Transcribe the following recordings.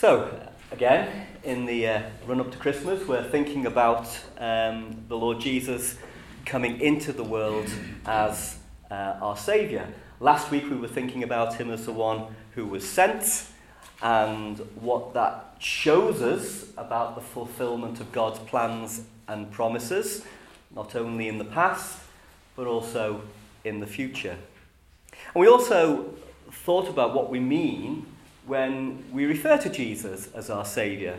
So, again, in the uh, run up to Christmas, we're thinking about um, the Lord Jesus coming into the world as uh, our Saviour. Last week, we were thinking about him as the one who was sent and what that shows us about the fulfillment of God's plans and promises, not only in the past, but also in the future. And we also thought about what we mean when we refer to Jesus as our Saviour,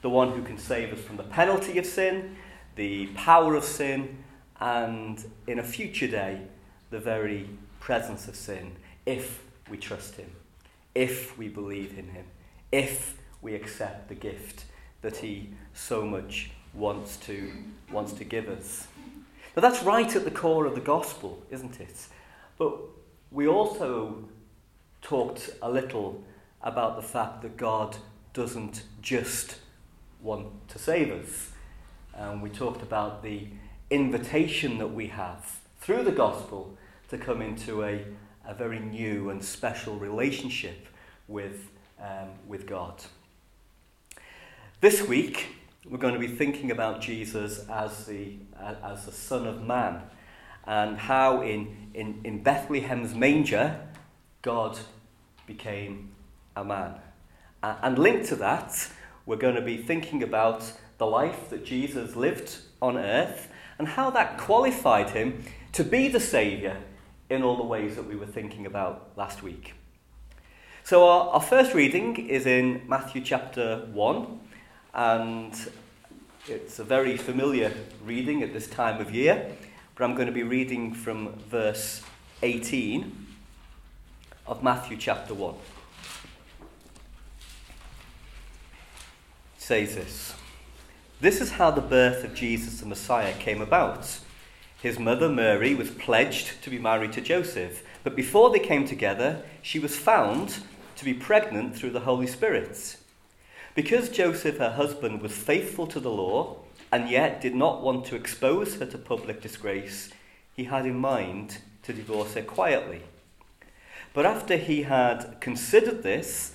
the one who can save us from the penalty of sin, the power of sin, and in a future day, the very presence of sin, if we trust Him, if we believe in Him, if we accept the gift that He so much wants to, wants to give us. Now, that's right at the core of the gospel, isn't it? But we also talked a little about the fact that God doesn't just want to save us. And we talked about the invitation that we have through the gospel to come into a, a very new and special relationship with, um, with God. This week, we're going to be thinking about Jesus as the, uh, as the Son of Man and how in, in, in Bethlehem's manger, God became a man. Uh, and linked to that, we're going to be thinking about the life that Jesus lived on earth and how that qualified him to be the Saviour in all the ways that we were thinking about last week. So, our, our first reading is in Matthew chapter 1, and it's a very familiar reading at this time of year, but I'm going to be reading from verse 18 of Matthew chapter 1. Says this This is how the birth of Jesus the Messiah came about. His mother Mary was pledged to be married to Joseph, but before they came together, she was found to be pregnant through the Holy Spirit. Because Joseph, her husband, was faithful to the law and yet did not want to expose her to public disgrace, he had in mind to divorce her quietly. But after he had considered this,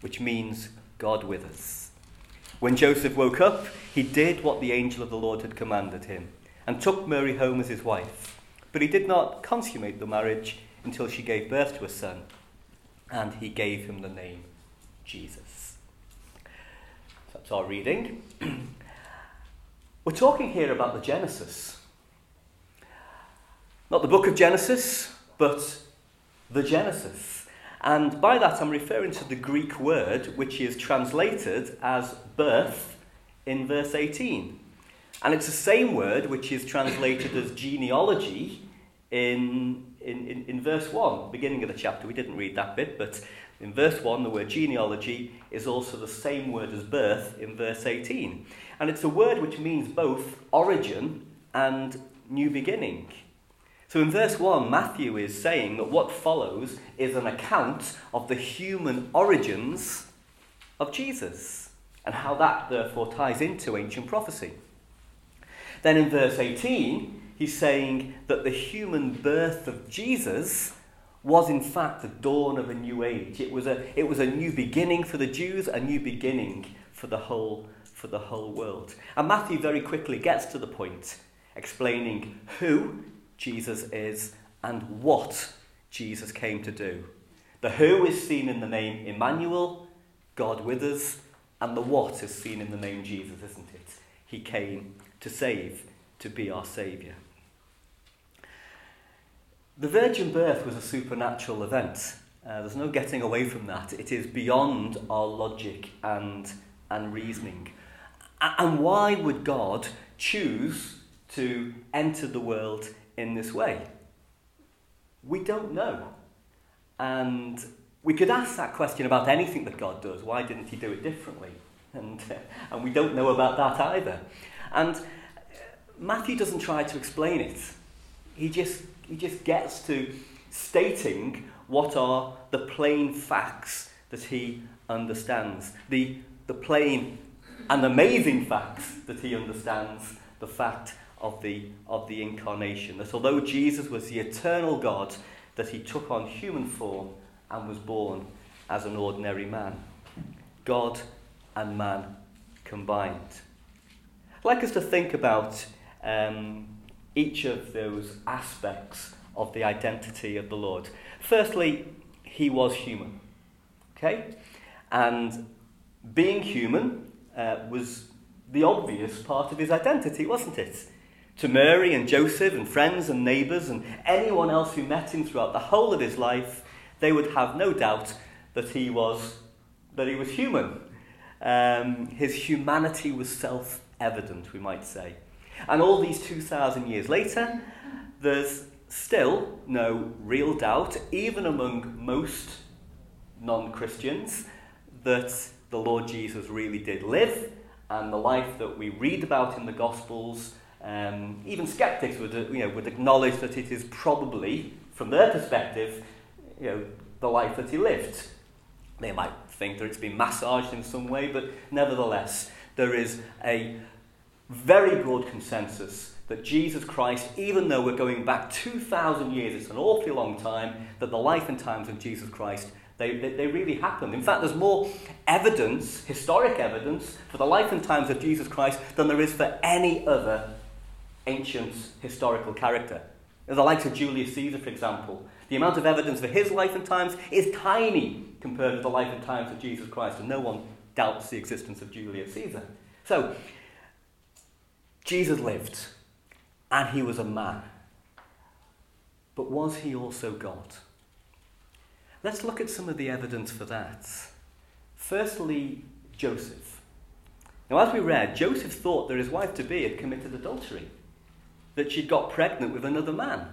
which means God with us. When Joseph woke up, he did what the angel of the Lord had commanded him and took Mary home as his wife. But he did not consummate the marriage until she gave birth to a son, and he gave him the name Jesus. That's our reading. We're talking here about the Genesis. Not the book of Genesis, but the Genesis. And by that, I'm referring to the Greek word which is translated as birth in verse 18. And it's the same word which is translated as genealogy in, in, in, verse 1, beginning of the chapter. We didn't read that bit, but in verse 1, the word genealogy is also the same word as birth in verse 18. And it's a word which means both origin and new beginning. So in verse 1, Matthew is saying that what follows is an account of the human origins of Jesus and how that therefore ties into ancient prophecy. Then in verse 18, he's saying that the human birth of Jesus was in fact the dawn of a new age. It was a, it was a new beginning for the Jews, a new beginning for the whole, for the whole world. And Matthew very quickly gets to the point, explaining who Jesus is and what Jesus came to do. The who is seen in the name Emmanuel, God with us, and the what is seen in the name Jesus, isn't it? He came to save, to be our Saviour. The virgin birth was a supernatural event. Uh, there's no getting away from that. It is beyond our logic and, and reasoning. And why would God choose to enter the world in this way? We don't know. And we could ask that question about anything that God does. Why didn't he do it differently? And, and we don't know about that either. And Matthew doesn't try to explain it. He just, he just gets to stating what are the plain facts that he understands. The, the plain and amazing facts that he understands. The fact of the, of the incarnation. That although Jesus was the eternal God, that he took on human form and was born as an ordinary man. God and man combined. I'd like us to think about um, each of those aspects of the identity of the Lord. Firstly, he was human. Okay? And being human uh, was the obvious part of his identity, wasn't it? To Mary and Joseph and friends and neighbours and anyone else who met him throughout the whole of his life, they would have no doubt that he was, that he was human. Um, his humanity was self evident, we might say. And all these 2,000 years later, there's still no real doubt, even among most non Christians, that the Lord Jesus really did live and the life that we read about in the Gospels. Um, even skeptics would, you know, would acknowledge that it is probably, from their perspective, you know, the life that he lived. They might think that it's been massaged in some way, but nevertheless, there is a very broad consensus that Jesus Christ, even though we're going back 2,000 years, it's an awfully long time, that the life and times of Jesus Christ, they, they, they, really happened. In fact, there's more evidence, historic evidence, for the life and times of Jesus Christ than there is for any other ancient historical character. The likes of Julius Caesar, for example, the amount of evidence for his life and times is tiny compared with the life and times of Jesus Christ, and no one doubts the existence of Julius Caesar. So, Jesus lived, and he was a man. But was he also God? Let's look at some of the evidence for that. Firstly, Joseph. Now, as we read, Joseph thought that his wife to be had committed adultery, that she'd got pregnant with another man.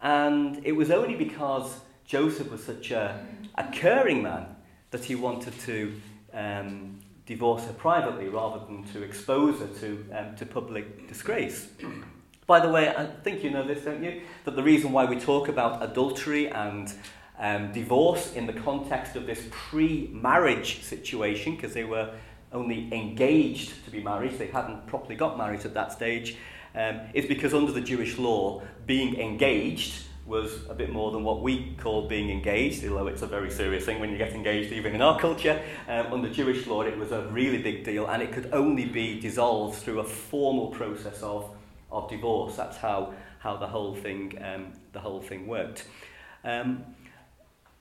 And it was only because Joseph was such a, a caring man that he wanted to um, divorce her privately rather than to expose her to, um, to public disgrace. By the way, I think you know this, don't you? That the reason why we talk about adultery and um, divorce in the context of this pre marriage situation, because they were only engaged to be married, they hadn't properly got married at that stage, um, is because under the Jewish law, being engaged was a bit more than what we call being engaged, although it's a very serious thing when you get engaged, even in our culture. Um, under Jewish law, it was a really big deal, and it could only be dissolved through a formal process of, of divorce. That's how, how the, whole thing, um, the whole thing worked. Um,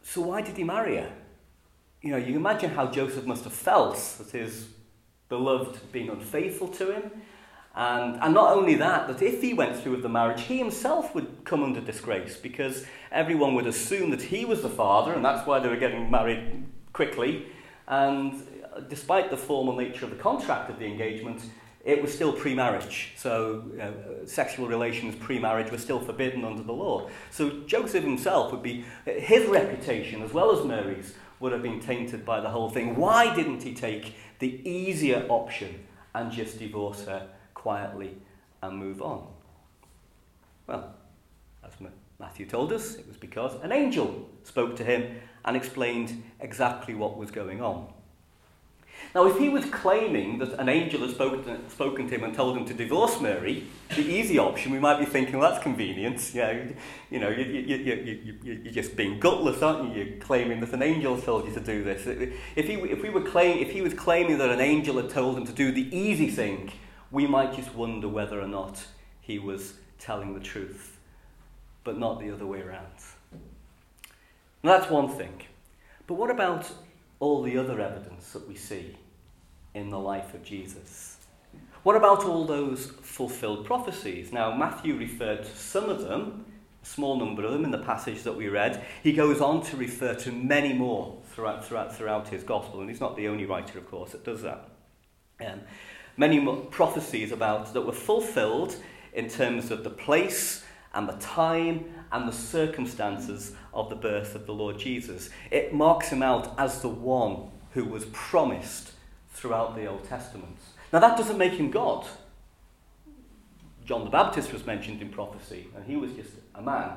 so, why did he marry her? You know, you imagine how Joseph must have felt that his beloved being unfaithful to him. And, and not only that, that if he went through with the marriage, he himself would come under disgrace because everyone would assume that he was the father, and that's why they were getting married quickly. And despite the formal nature of the contract of the engagement, it was still pre marriage. So, sexual relations pre marriage were still forbidden under the law. So, Joseph himself would be, his reputation as well as Mary's would have been tainted by the whole thing. Why didn't he take the easier option and just divorce her quietly and move on? Well, as Matthew told us, it was because an angel spoke to him and explained exactly what was going on. Now, if he was claiming that an angel had spoken to, spoken to him and told him to divorce Mary, the easy option, we might be thinking, well, that's convenient. You know, you know you, you, you, you, you're just being gutless, aren't you? You're claiming that an angel told you to do this. If he, if, we were claim, if he was claiming that an angel had told him to do the easy thing, we might just wonder whether or not he was telling the truth, but not the other way around. That's one thing. But what about all the other evidence that we see in the life of Jesus? What about all those fulfilled prophecies? Now, Matthew referred to some of them, a small number of them in the passage that we read. He goes on to refer to many more throughout, throughout, throughout his gospel, and he's not the only writer, of course, that does that. Um, many prophecies about that were fulfilled in terms of the place and the time and the circumstances of the birth of the Lord Jesus. It marks him out as the one who was promised throughout the Old Testament. Now, that doesn't make him God. John the Baptist was mentioned in prophecy, and he was just a man.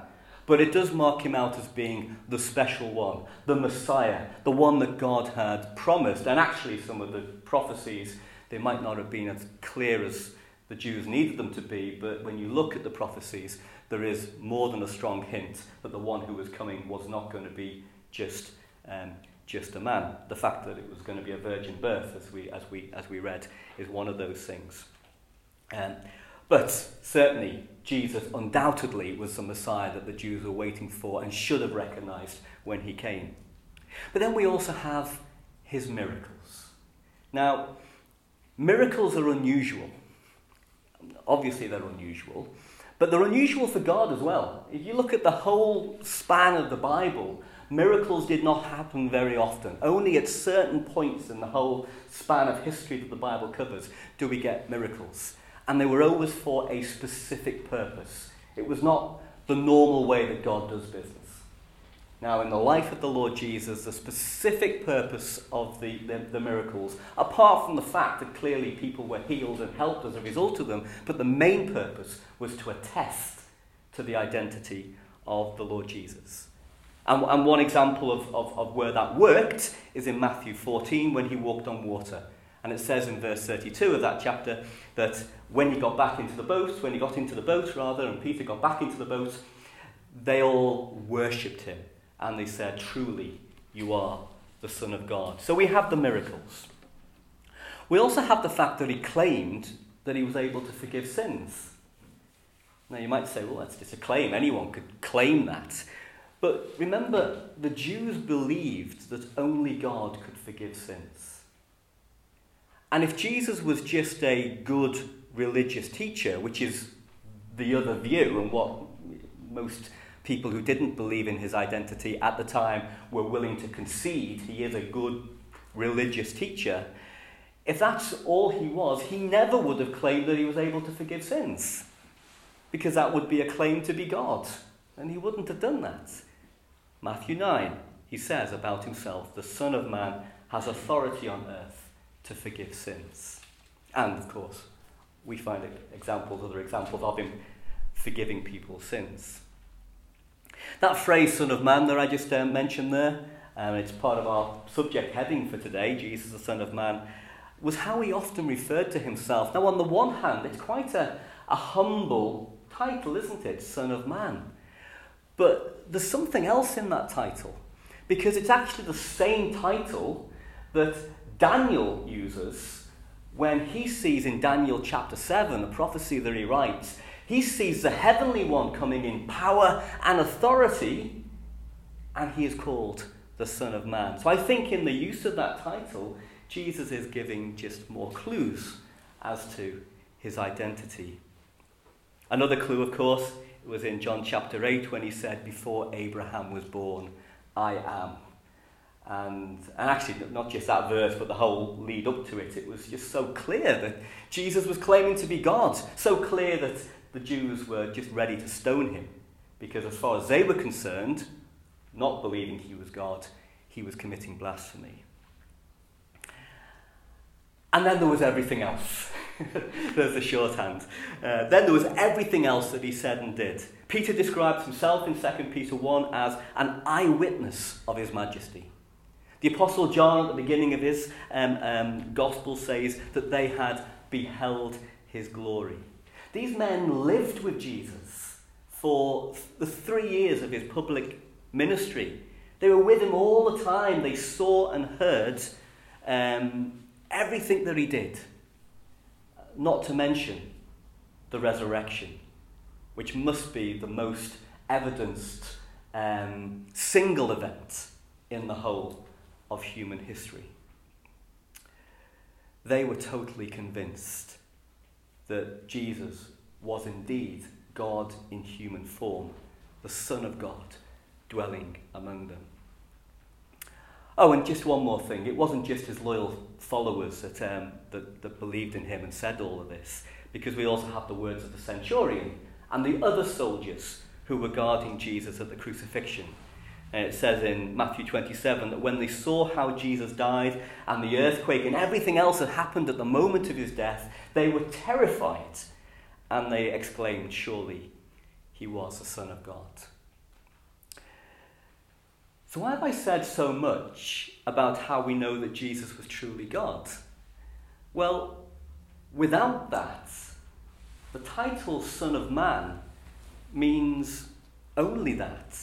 But it does mark him out as being the special one, the Messiah, the one that God had promised. And actually, some of the prophecies, they might not have been as clear as the Jews needed them to be, but when you look at the prophecies, there is more than a strong hint that the one who was coming was not going to be just, um, just a man. The fact that it was going to be a virgin birth, as we, as we, as we read, is one of those things. Um, but certainly, Jesus undoubtedly was the Messiah that the Jews were waiting for and should have recognized when he came. But then we also have his miracles. Now, miracles are unusual. Obviously, they're unusual, but they're unusual for God as well. If you look at the whole span of the Bible, miracles did not happen very often. Only at certain points in the whole span of history that the Bible covers do we get miracles and they were always for a specific purpose. It was not the normal way that God does business. Now, in the life of the Lord Jesus, the specific purpose of the, the, the, miracles, apart from the fact that clearly people were healed and helped as a result of them, but the main purpose was to attest to the identity of the Lord Jesus. And, and one example of, of, of where that worked is in Matthew 14 when he walked on water. And it says in verse 32 of that chapter that when he got back into the boat, when he got into the boat rather, and Peter got back into the boat, they all worshipped him. And they said, Truly, you are the Son of God. So we have the miracles. We also have the fact that he claimed that he was able to forgive sins. Now you might say, well, that's just a claim. Anyone could claim that. But remember, the Jews believed that only God could forgive sins. And if Jesus was just a good religious teacher, which is the other view and what most people who didn't believe in his identity at the time were willing to concede, he is a good religious teacher. If that's all he was, he never would have claimed that he was able to forgive sins. Because that would be a claim to be God. And he wouldn't have done that. Matthew 9, he says about himself, the Son of Man has authority on earth to forgive sins. And, of course, we find examples, other examples of him forgiving people's sins. That phrase, Son of Man, that I just uh, mentioned there, and it's part of our subject heading for today, Jesus, the Son of Man, was how he often referred to himself. Now, on the one hand, it's quite a, a humble title, isn't it? Son of Man. But there's something else in that title, because it's actually the same title that Daniel uses when he sees in Daniel chapter 7, a prophecy that he writes, he sees the heavenly one coming in power and authority, and he is called the Son of Man. So I think in the use of that title, Jesus is giving just more clues as to his identity. Another clue, of course, was in John chapter 8 when he said, Before Abraham was born, I am. And, and actually, not just that verse, but the whole lead up to it, it was just so clear that Jesus was claiming to be God. So clear that the Jews were just ready to stone him. Because as far as they were concerned, not believing he was God, he was committing blasphemy. And then there was everything else. There's the shorthand. Uh, then there was everything else that he said and did. Peter describes himself in 2 Peter 1 as an eyewitness of his majesty. The Apostle John, at the beginning of his um, um, gospel, says that they had beheld his glory. These men lived with Jesus for the three years of his public ministry. They were with him all the time. They saw and heard um, everything that he did. Not to mention the resurrection, which must be the most evidenced um, single event in the whole of human history. They were totally convinced that Jesus was indeed God in human form, the Son of God dwelling among them. Oh, and just one more thing. It wasn't just his loyal followers that, um, that, that believed in him and said all of this, because we also have the words of the centurion and the other soldiers who were guarding Jesus at the crucifixion. And it says in Matthew 27 that when they saw how Jesus died and the earthquake and everything else that happened at the moment of his death, they were terrified and they exclaimed, Surely he was the Son of God. So, why have I said so much about how we know that Jesus was truly God? Well, without that, the title Son of Man means only that.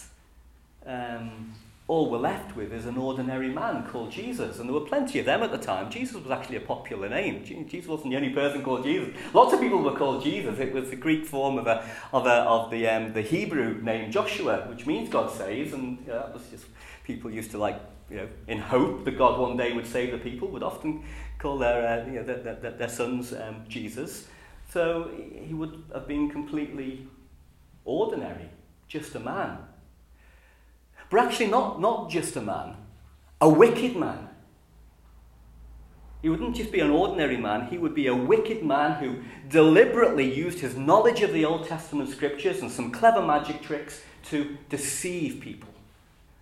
Um, all we're left with is an ordinary man called Jesus. And there were plenty of them at the time. Jesus was actually a popular name. Jesus wasn't the only person called Jesus. Lots of people were called Jesus. It was the Greek form of, a, of, a, of the, um, the Hebrew name Joshua, which means God saves. And you know, that was just, people used to like, you know, in hope that God one day would save the people, would often call their, uh, you know, their, their, their sons um, Jesus. So he would have been completely ordinary, just a man. But actually, not, not just a man, a wicked man. He wouldn't just be an ordinary man, he would be a wicked man who deliberately used his knowledge of the Old Testament scriptures and some clever magic tricks to deceive people.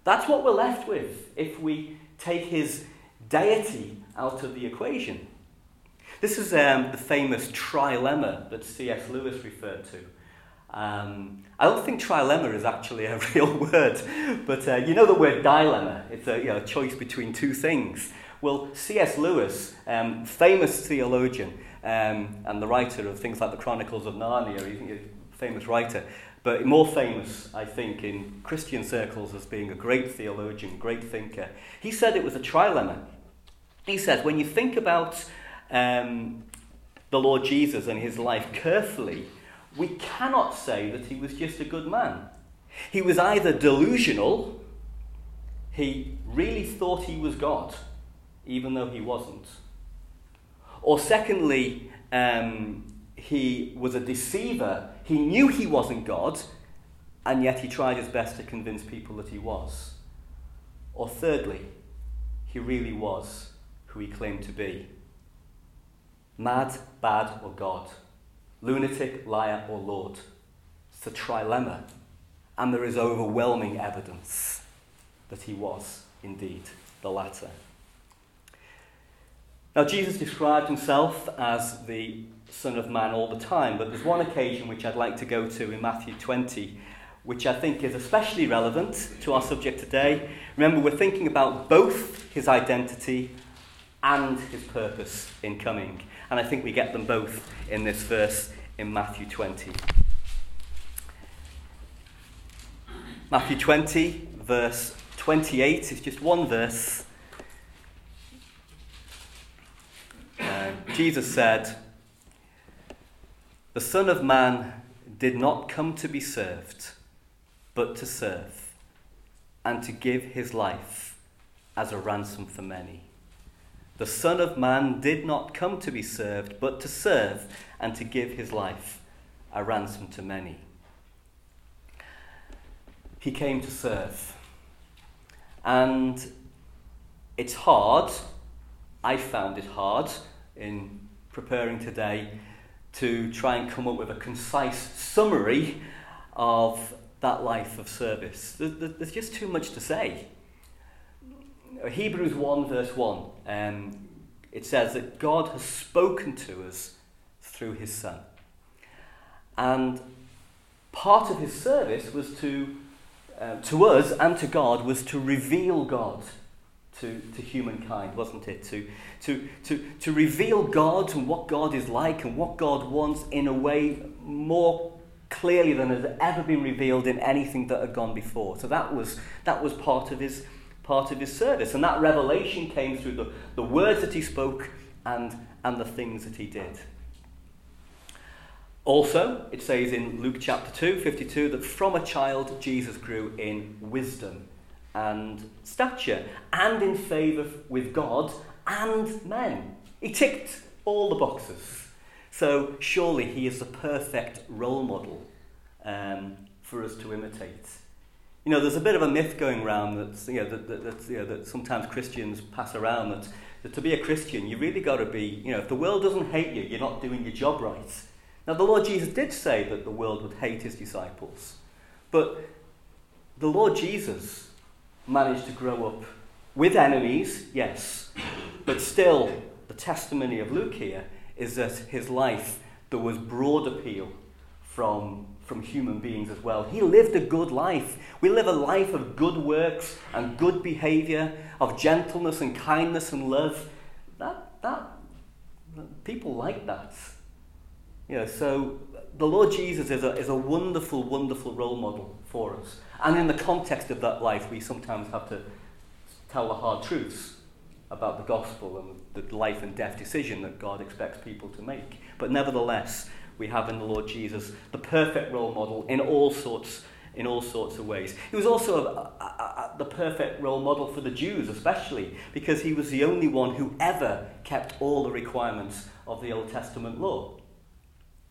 That's what we're left with if we take his deity out of the equation. This is um, the famous trilemma that C.S. Lewis referred to. Um, I don't think trilemma is actually a real word, but uh, you know the word dilemma. It's a you know, choice between two things. Well, C.S. Lewis, um, famous theologian um, and the writer of things like the Chronicles of Narnia, he's a famous writer, but more famous, I think, in Christian circles as being a great theologian, great thinker. He said it was a trilemma. He said, when you think about um, the Lord Jesus and his life carefully, we cannot say that he was just a good man. He was either delusional, he really thought he was God, even though he wasn't. Or secondly, um, he was a deceiver. He knew he wasn't God, and yet he tried his best to convince people that he was. Or thirdly, he really was who he claimed to be mad, bad, or God lunatic, liar, or Lord. It's a trilemma. And there is overwhelming evidence that he was indeed the latter. Now, Jesus described himself as the Son of Man all the time, but there's one occasion which I'd like to go to in Matthew 20, which I think is especially relevant to our subject today. Remember, we're thinking about both his identity and his purpose in coming. And I think we get them both in this verse in Matthew 20. Matthew 20, verse 28 is just one verse. Uh, Jesus said, The Son of Man did not come to be served, but to serve, and to give his life as a ransom for many. The Son of Man did not come to be served, but to serve and to give his life a ransom to many. He came to serve. And it's hard, I found it hard in preparing today to try and come up with a concise summary of that life of service. There's just too much to say. Hebrews 1, verse 1, um, it says that God has spoken to us through his Son. And part of his service was to, uh, to us and to God, was to reveal God to, to humankind, wasn't it? To, to, to, to reveal God and what God is like and what God wants in a way more clearly than has ever been revealed in anything that had gone before. So that was, that was part of his part of his service. And that revelation came through the, the words that he spoke and, and the things that he did. Also, it says in Luke chapter 2, 52, that from a child Jesus grew in wisdom and stature and in favour with God and men. He ticked all the boxes. So surely he is the perfect role model um, for us to imitate. You know, there's a bit of a myth going around that, you know, that, that, that, you know, that sometimes Christians pass around that, that to be a Christian, you really got to be, you know, if the world doesn't hate you, you're not doing your job right. Now, the Lord Jesus did say that the world would hate his disciples, but the Lord Jesus managed to grow up with enemies, yes, but still, the testimony of Luke here is that his life, there was broad appeal from, from human beings as well. He lived a good life. We live a life of good works and good behavior, of gentleness and kindness and love. That, that, people like that. You know, so the Lord Jesus is a, is a wonderful, wonderful role model for us. And in the context of that life, we sometimes have to tell the hard truths about the gospel and the life and death decision that God expects people to make. But nevertheless, we have in the Lord Jesus the perfect role model in all sorts in all sorts of ways. He was also a, a, a, the perfect role model for the Jews, especially because he was the only one who ever kept all the requirements of the Old Testament law.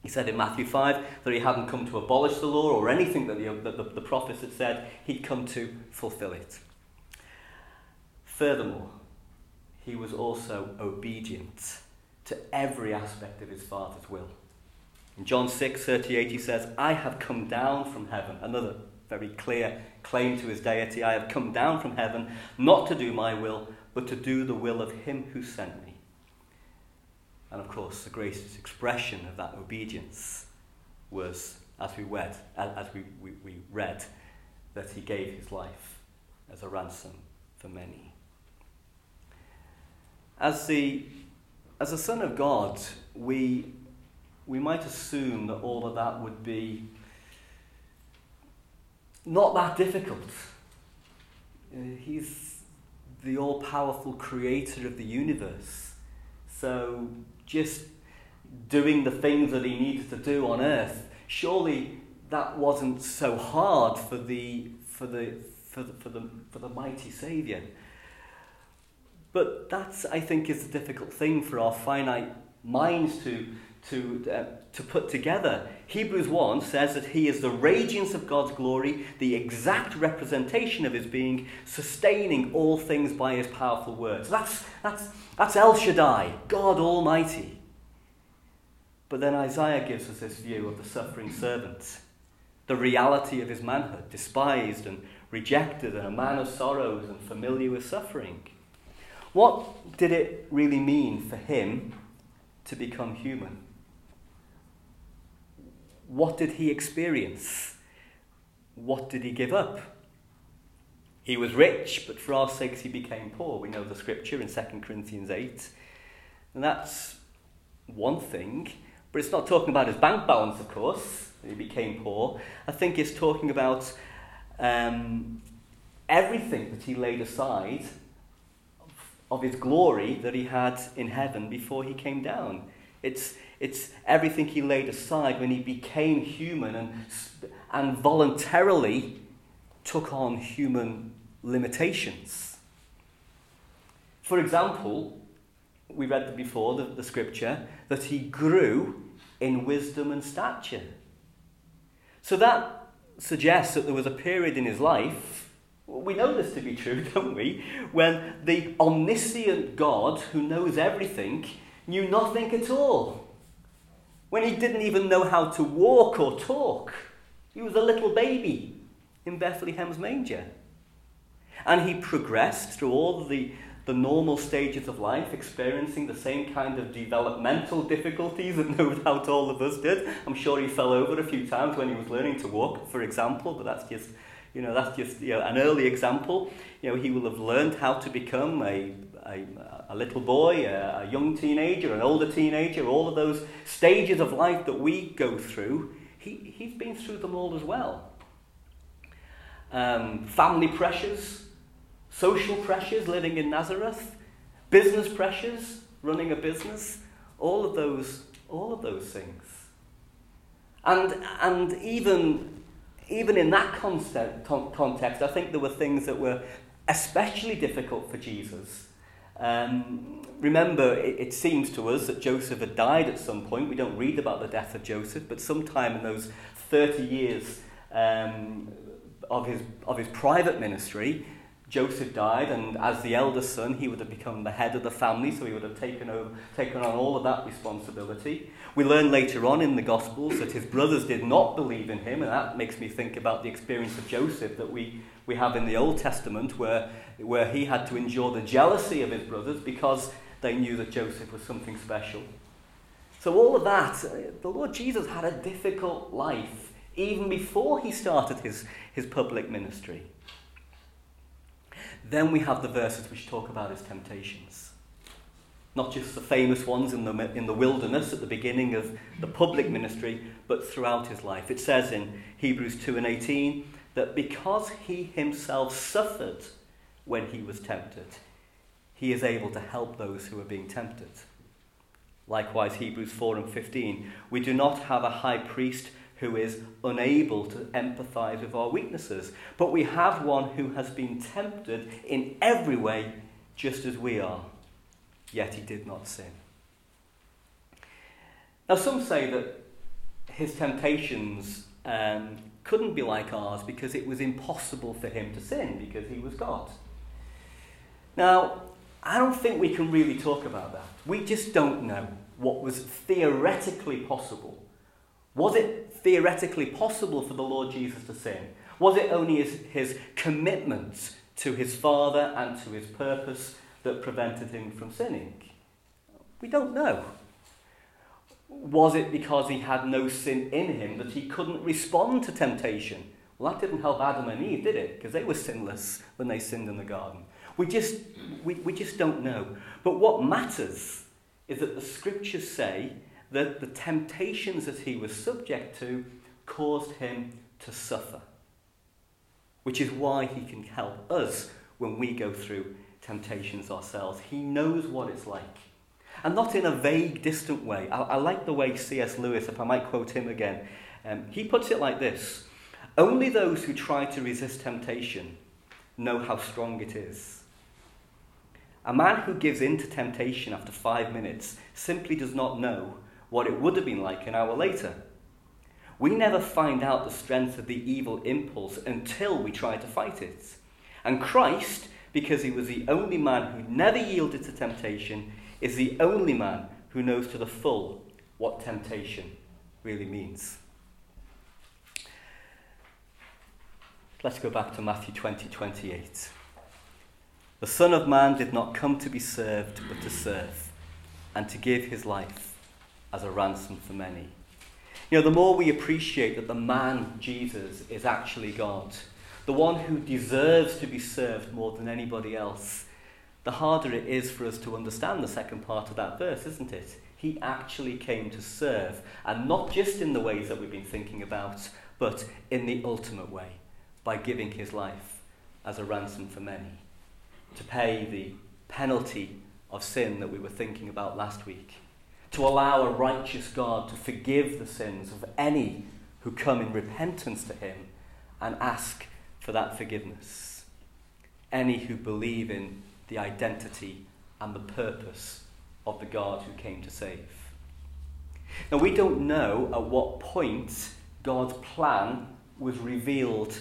He said in Matthew 5 that he hadn't come to abolish the law or anything that the, that the, the prophets had said, he'd come to fulfill it. Furthermore, he was also obedient to every aspect of his Father's will. In John 6 38, he says, I have come down from heaven. Another very clear claim to his deity. I have come down from heaven not to do my will, but to do the will of him who sent me. And of course, the greatest expression of that obedience was, as we read, as we, we, we read that he gave his life as a ransom for many. As the, as a son of God, we, we might assume that all of that would be not that difficult. Uh, he's the all powerful creator of the universe. So just doing the things that he needed to do on earth, surely that wasn't so hard for the, for the, for the, for the, for the mighty Saviour. But that's, I think, is the difficult thing for our finite minds to, to, uh, to put together. Hebrews 1 says that he is the radiance of God's glory, the exact representation of his being, sustaining all things by his powerful words. That's, that's, that's El Shaddai, God Almighty. But then Isaiah gives us this view of the suffering servant, the reality of his manhood, despised and rejected, and a man of sorrows and familiar with suffering. What did it really mean for him to become human? What did he experience? What did he give up? He was rich, but for our sakes he became poor. We know the scripture in 2 Corinthians 8. And that's one thing, but it's not talking about his bank balance, of course, he became poor. I think it's talking about um, everything that he laid aside of his glory that he had in heaven before he came down. It's, it's everything he laid aside when he became human and, and voluntarily took on human limitations. For example, we read before the, the scripture that he grew in wisdom and stature. So that suggests that there was a period in his life we know this to be true, don't we? When the omniscient God, who knows everything, knew nothing at all. When he didn't even know how to walk or talk. He was a little baby in Bethlehem's manger. And he progressed through all the, the normal stages of life, experiencing the same kind of developmental difficulties that no doubt all of us did. I'm sure he fell over a few times when he was learning to walk, for example, but that's just you know, that's just you know, an early example. You know, he will have learned how to become a, a, a little boy, a, a young teenager, an older teenager, all of those stages of life that we go through. He, he's been through them all as well. Um, family pressures, social pressures, living in Nazareth, business pressures, running a business, all of those, all of those things. And, and even even in that context, I think there were things that were especially difficult for Jesus. Um, remember, it, it seems to us that Joseph had died at some point. We don't read about the death of Joseph, but sometime in those 30 years um, of, his, of his private ministry, Joseph died, and as the eldest son, he would have become the head of the family, so he would have taken, over, taken on all of that responsibility. We learn later on in the Gospels that his brothers did not believe in him, and that makes me think about the experience of Joseph that we, we have in the Old Testament, where, where he had to endure the jealousy of his brothers because they knew that Joseph was something special. So, all of that, uh, the Lord Jesus had a difficult life even before he started his, his public ministry. Then we have the verses which talk about his temptations. Not just the famous ones in the, in the wilderness at the beginning of the public ministry, but throughout his life. It says in Hebrews 2 and 18 that because he himself suffered when he was tempted, he is able to help those who are being tempted. Likewise, Hebrews 4 and 15. We do not have a high priest who is unable to empathize with our weaknesses. But we have one who has been tempted in every way, just as we are, yet he did not sin. Now, some say that his temptations um, couldn't be like ours because it was impossible for him to sin because he was God. Now, I don't think we can really talk about that. We just don't know what was theoretically possible. Was it theoretically possible for the Lord Jesus to sin? Was it only his, his commitment to his Father and to his purpose that prevented him from sinning? We don't know. Was it because he had no sin in him that he couldn't respond to temptation? Well, that didn't help Adam and Eve, did it? Because they were sinless when they sinned in the garden. We just, we, we just don't know. But what matters is that the scriptures say that the temptations that he was subject to caused him to suffer. Which is why he can help us when we go through temptations ourselves. He knows what it's like. And not in a vague, distant way. I, I like the way C.S. Lewis, if I might quote him again, um, he puts it like this Only those who try to resist temptation know how strong it is. A man who gives in to temptation after five minutes simply does not know what it would have been like an hour later. We never find out the strength of the evil impulse until we try to fight it. And Christ, because he was the only man who never yielded to temptation, is the only man who knows to the full what temptation really means. Let's go back to Matthew 20 28. The Son of Man did not come to be served, but to serve, and to give his life as a ransom for many. You know, the more we appreciate that the man, Jesus, is actually God, the one who deserves to be served more than anybody else, the harder it is for us to understand the second part of that verse, isn't it? He actually came to serve, and not just in the ways that we've been thinking about, but in the ultimate way, by giving his life as a ransom for many, to pay the penalty of sin that we were thinking about last week to allow a righteous God to forgive the sins of any who come in repentance to Him and ask for that forgiveness. Any who believe in the identity and the purpose of the God who came to save. Now, we don't know at what point God's plan was revealed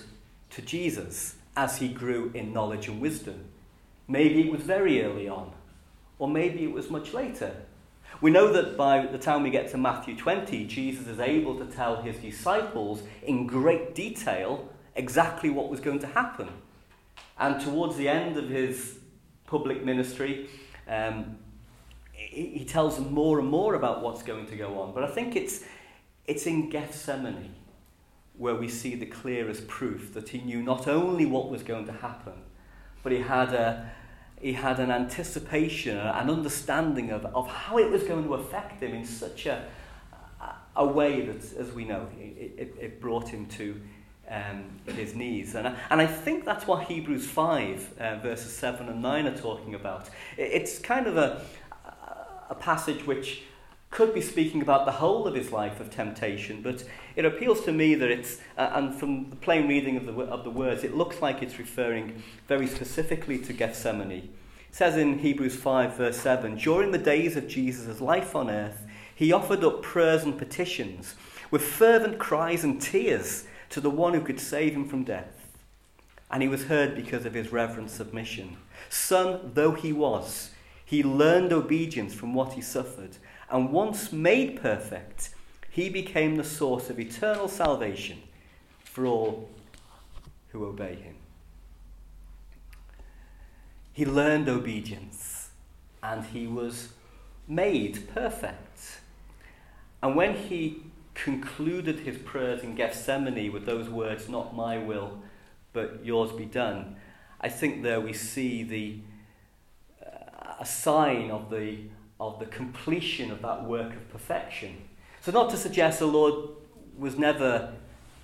to Jesus as he grew in knowledge and wisdom. Maybe it was very early on, or maybe it was much later. We know that by the time we get to Matthew 20, Jesus is able to tell his disciples in great detail exactly what was going to happen. And towards the end of his public ministry, um, he, he tells them more and more about what's going to go on. But I think it's, it's in Gethsemane where we see the clearest proof that he knew not only what was going to happen, but he had a, he had an anticipation, an understanding of, of how it was going to affect him in such a, a way that, as we know, it, it, it brought him to um, his knees. And I, and I think that's what Hebrews 5, uh, verses 7 and 9 are talking about. It, it's kind of a, a passage which could be speaking about the whole of his life of temptation, but it appeals to me that it's, uh, and from the plain reading of the, of the words, it looks like it's referring very specifically to Gethsemane. It says in Hebrews 5, verse 7 During the days of Jesus' life on earth, he offered up prayers and petitions with fervent cries and tears to the one who could save him from death. and he was heard because of his reverent submission. Son though he was, he learned obedience from what he suffered, and once made perfect, he became the source of eternal salvation for all who obey him. He learned obedience and he was made perfect. And when he concluded his prayers in Gethsemane with those words, Not my will, but yours be done, I think there we see the, uh, a sign of the, of the completion of that work of perfection. So, not to suggest the Lord was never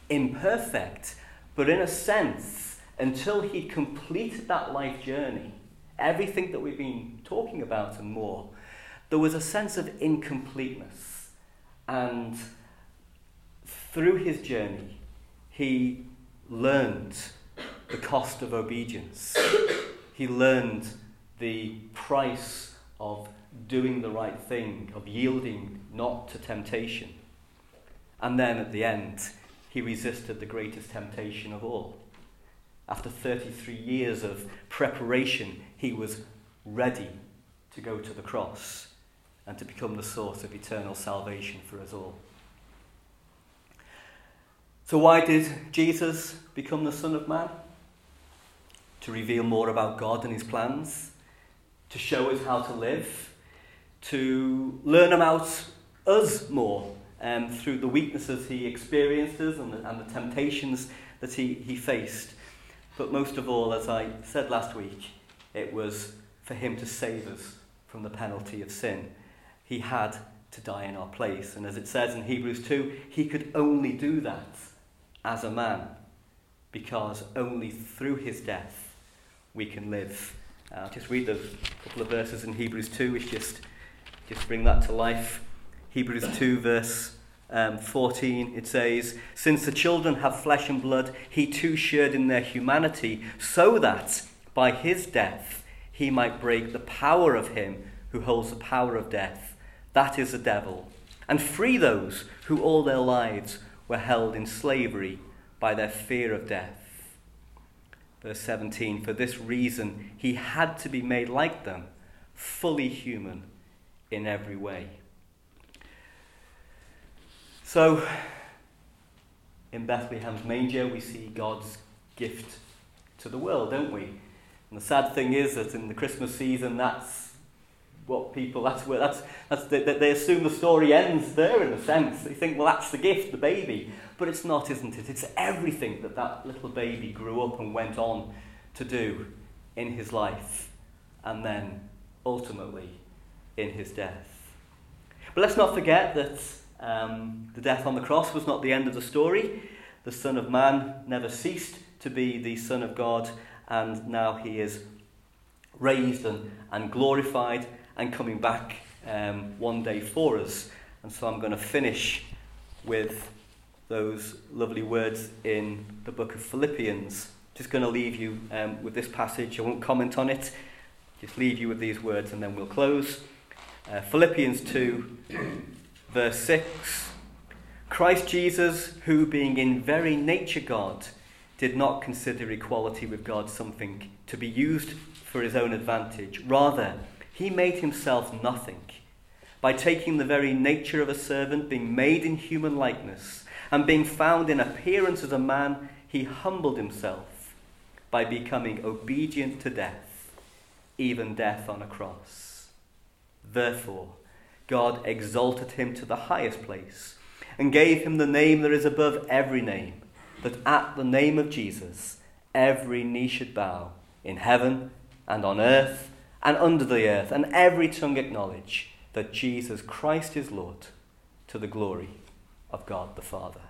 imperfect, but in a sense, until he completed that life journey, everything that we've been talking about and more, there was a sense of incompleteness. And through his journey, he learned the cost of obedience. He learned the price of doing the right thing, of yielding not to temptation. And then at the end, he resisted the greatest temptation of all. After 33 years of preparation, he was ready to go to the cross and to become the source of eternal salvation for us all. So, why did Jesus become the Son of Man? To reveal more about God and his plans, to show us how to live, to learn about us more um, through the weaknesses he experiences and the, and the temptations that he, he faced. But most of all, as I said last week, it was for him to save us from the penalty of sin. He had to die in our place. And as it says in Hebrews 2, he could only do that as a man because only through his death we can live. I'll just read those couple of verses in Hebrews 2, which just, just bring that to life. Hebrews 2, verse um, 14, it says, Since the children have flesh and blood, he too shared in their humanity, so that by his death he might break the power of him who holds the power of death, that is the devil, and free those who all their lives were held in slavery by their fear of death. Verse 17 For this reason he had to be made like them, fully human in every way. So, in Bethlehem's manger, we see God's gift to the world, don't we? And the sad thing is that in the Christmas season, that's what people, that's where, that's, that's they, they assume the story ends there in a sense. They think, well, that's the gift, the baby. But it's not, isn't it? It's everything that that little baby grew up and went on to do in his life and then ultimately in his death. But let's not forget that um, the death on the cross was not the end of the story. The Son of Man never ceased to be the Son of God, and now he is raised and, and glorified and coming back um, one day for us. And so I'm going to finish with those lovely words in the book of Philippians. Just going to leave you um, with this passage. I won't comment on it. Just leave you with these words and then we'll close. Uh, Philippians 2, verse 6. Christ Jesus, who being in very nature God, did not consider equality with God something to be used for his own advantage. Rather, he made himself nothing by taking the very nature of a servant, being made in human likeness, and being found in appearance as a man, he humbled himself by becoming obedient to death, even death on a cross. Therefore, God exalted him to the highest place and gave him the name that is above every name, that at the name of Jesus every knee should bow in heaven and on earth and under the earth, and every tongue acknowledge that Jesus Christ is Lord to the glory of God the Father.